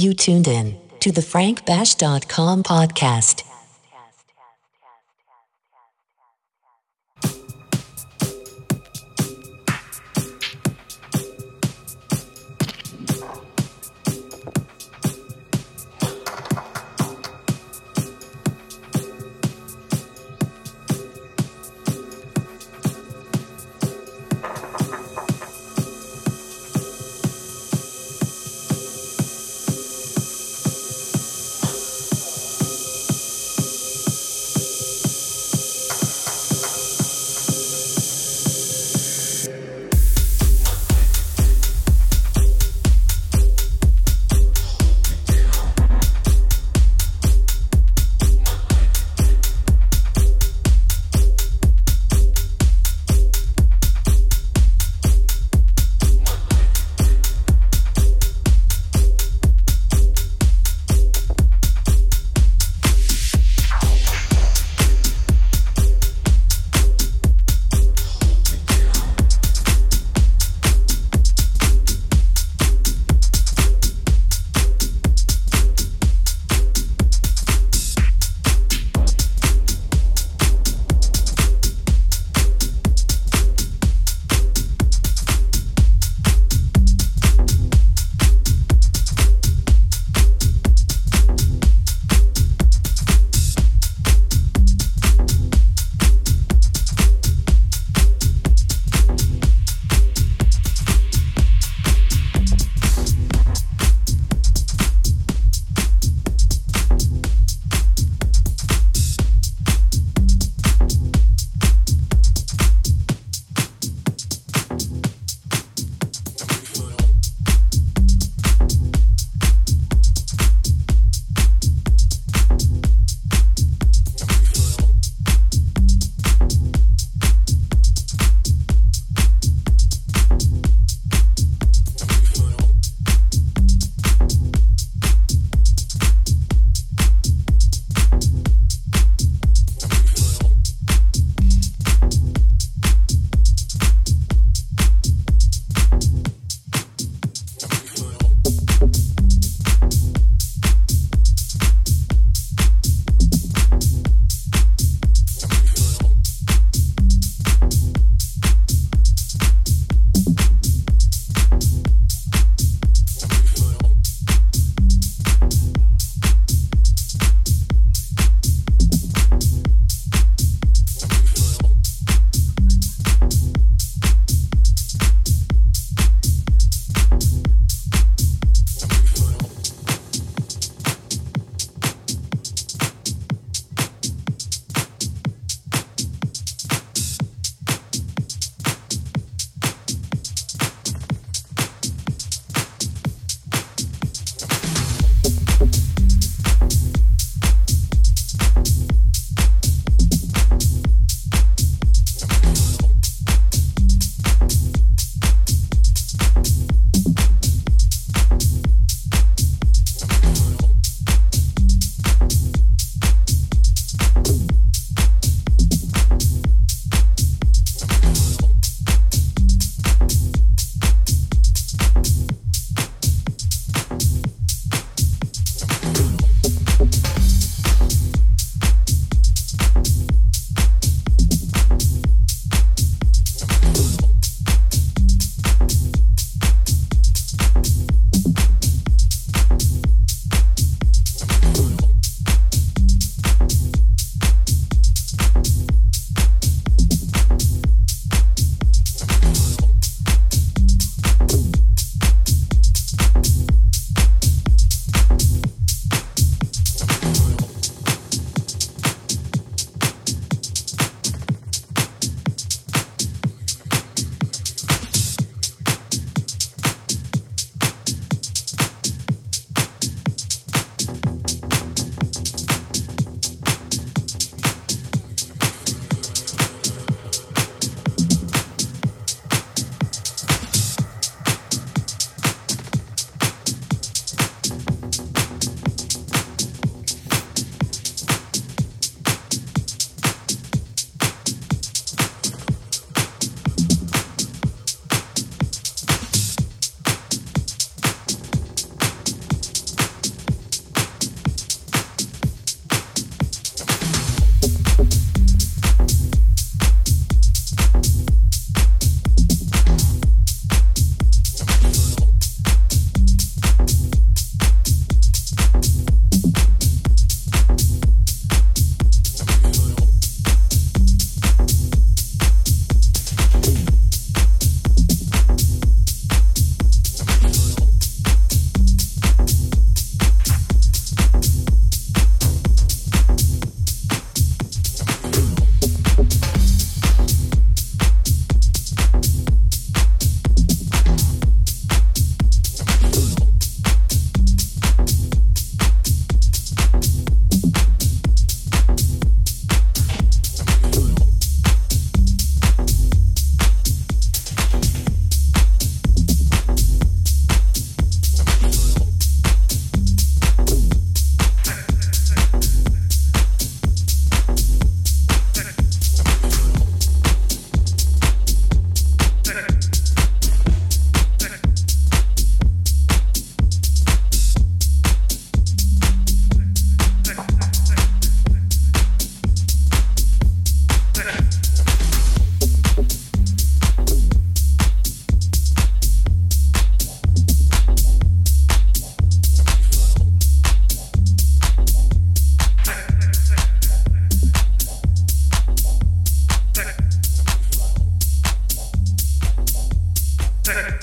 You tuned in to the frankbash.com podcast.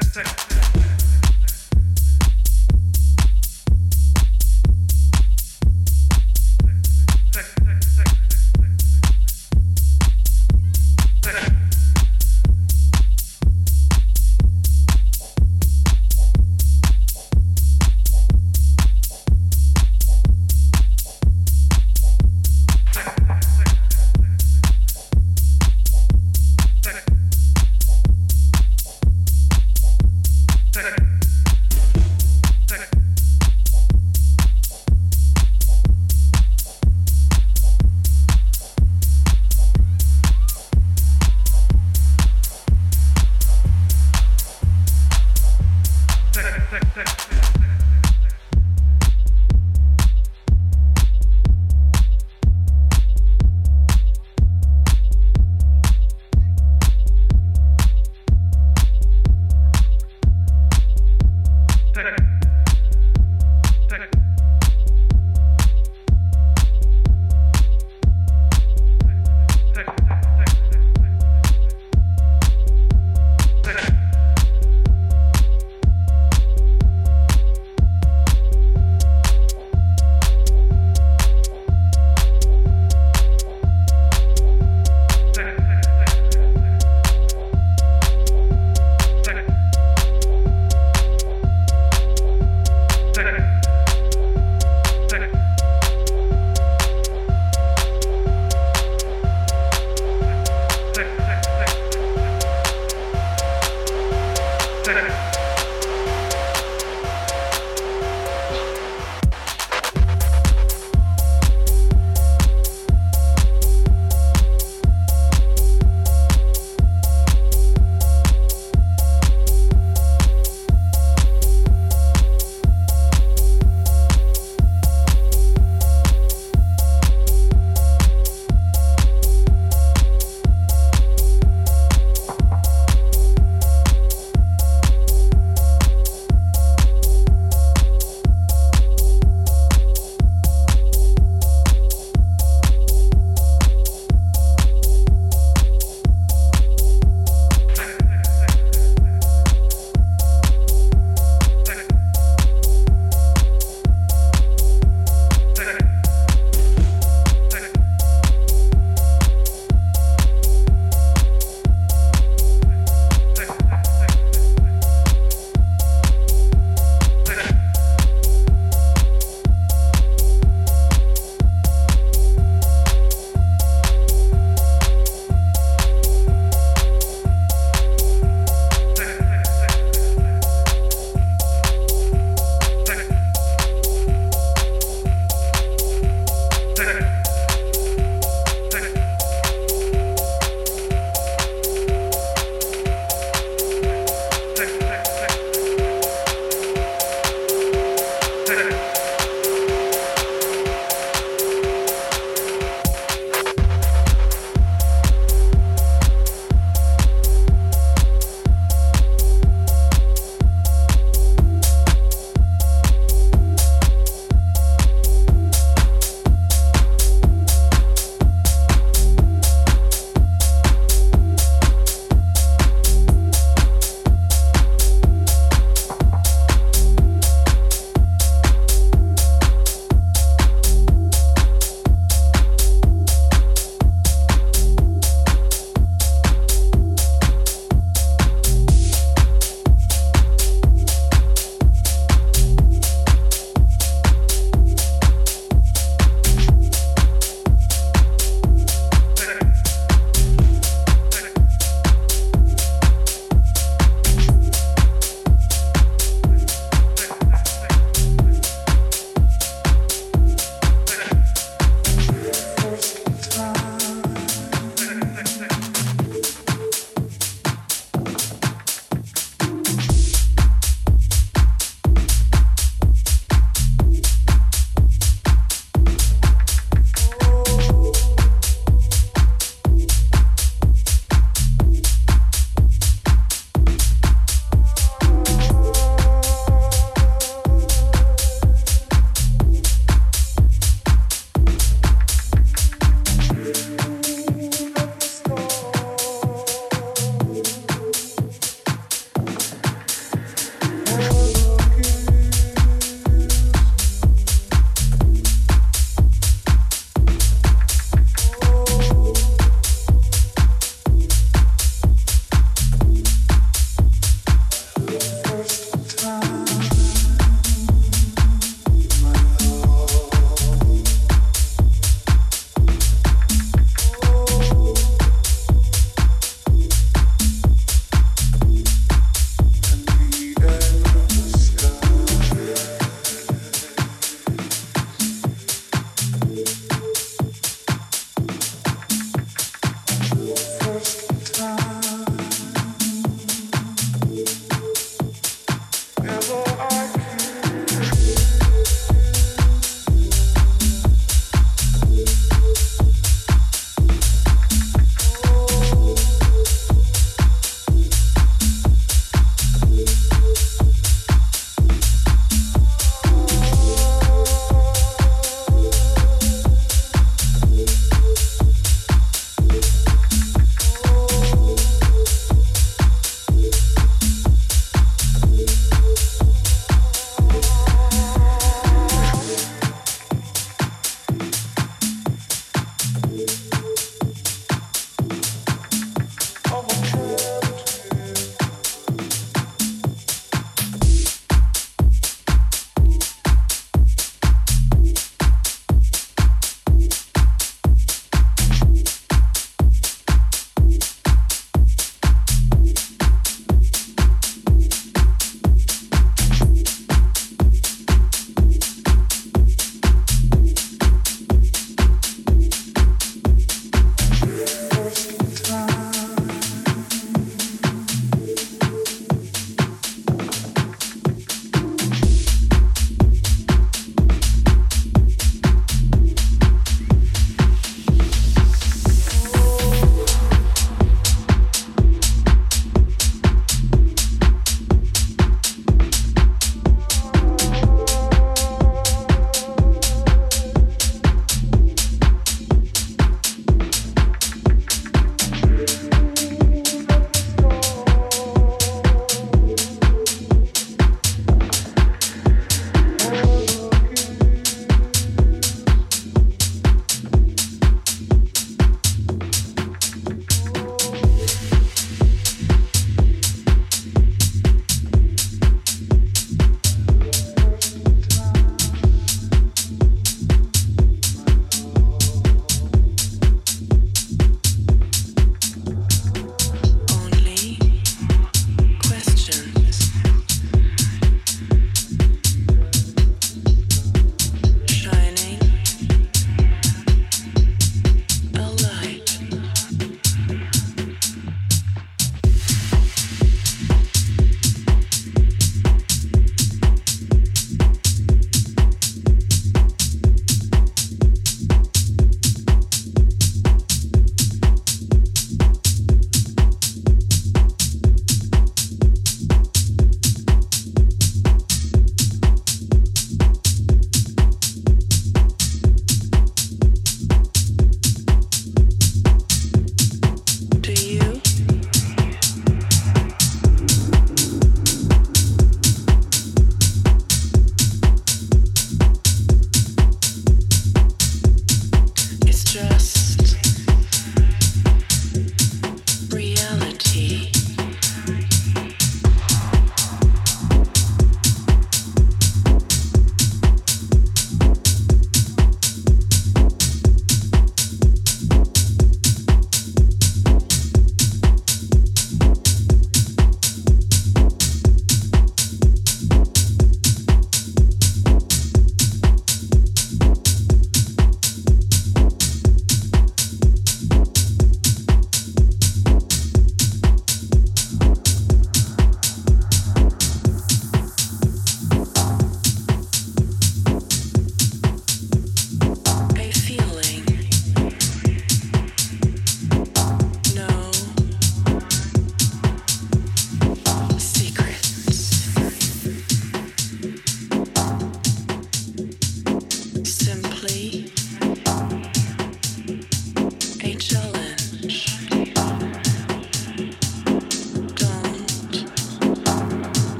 tick, tick.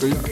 Be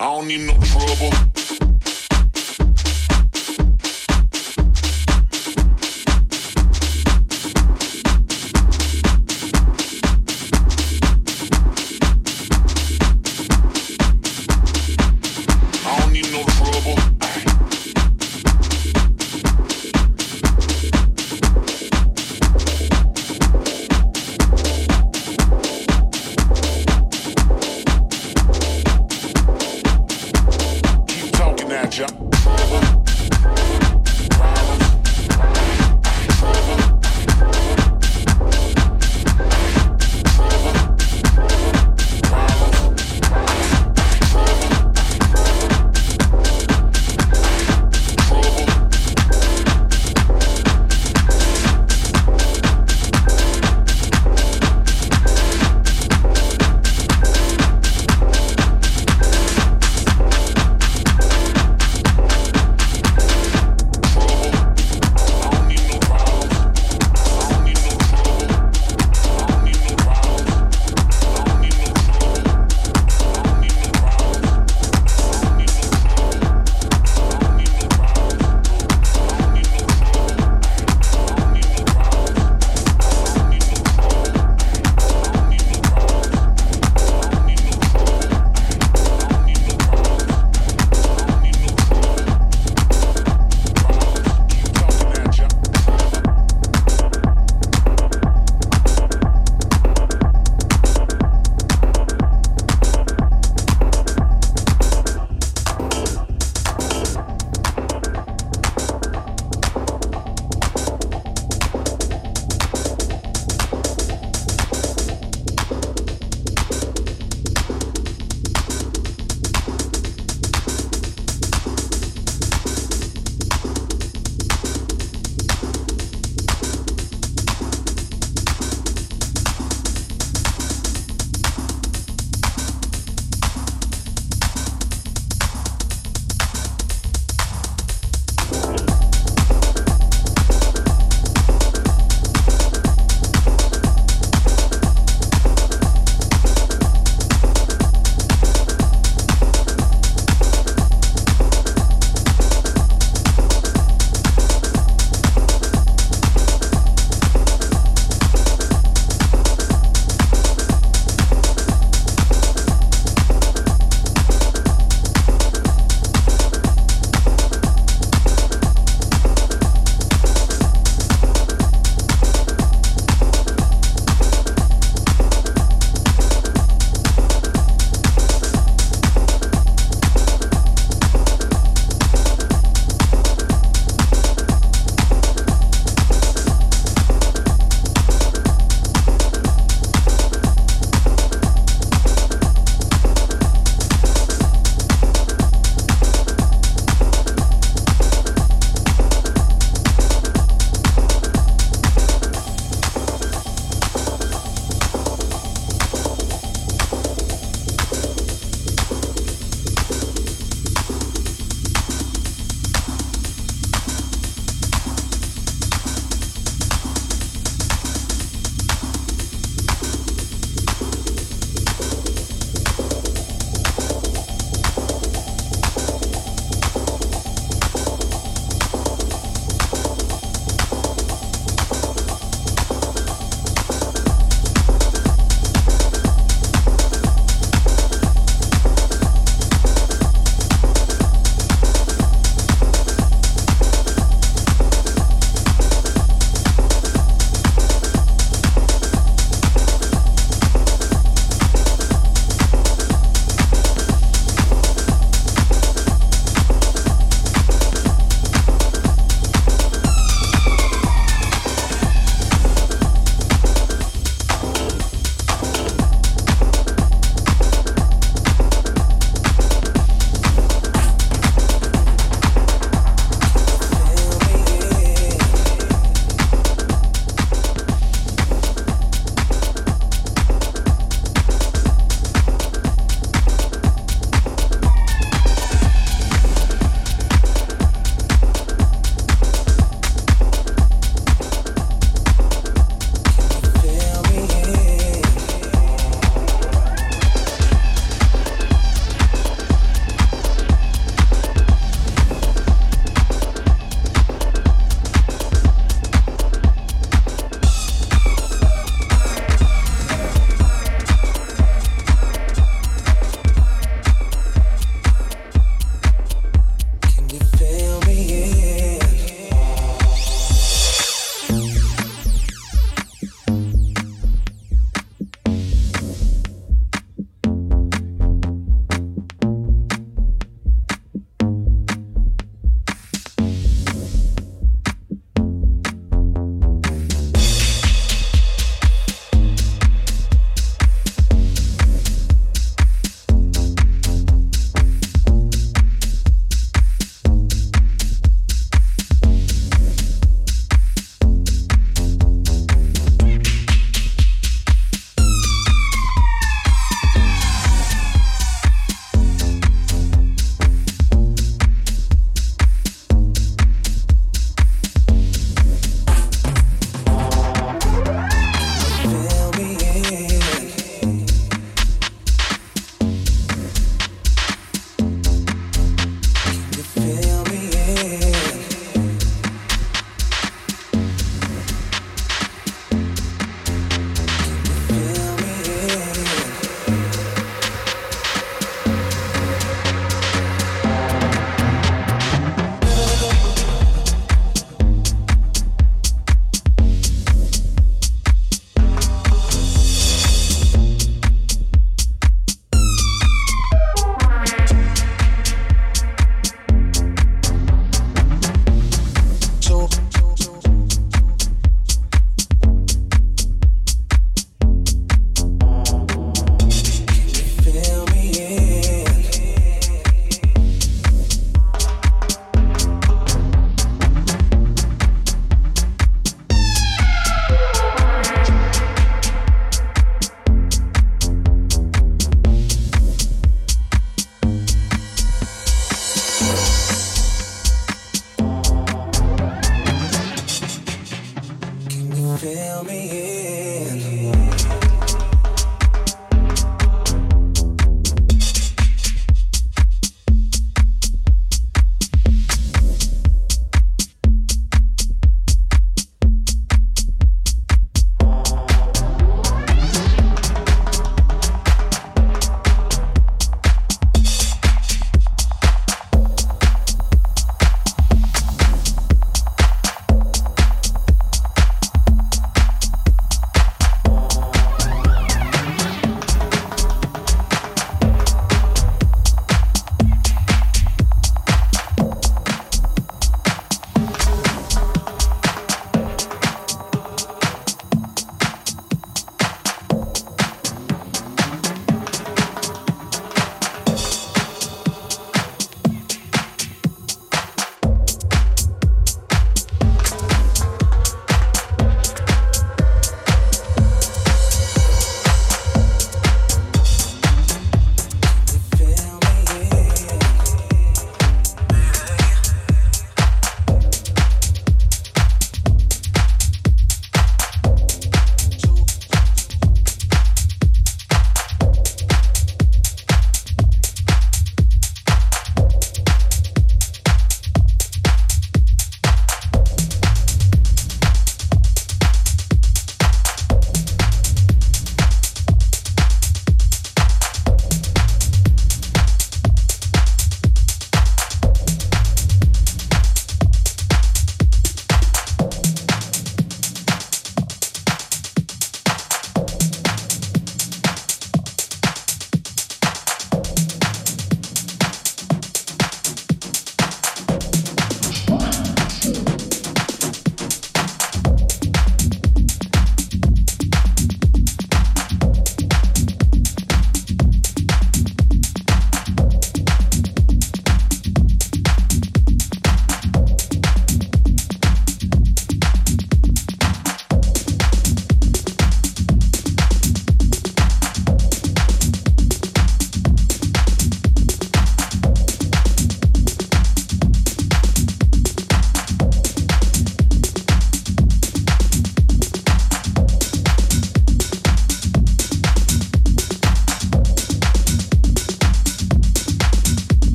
I don't need no trouble.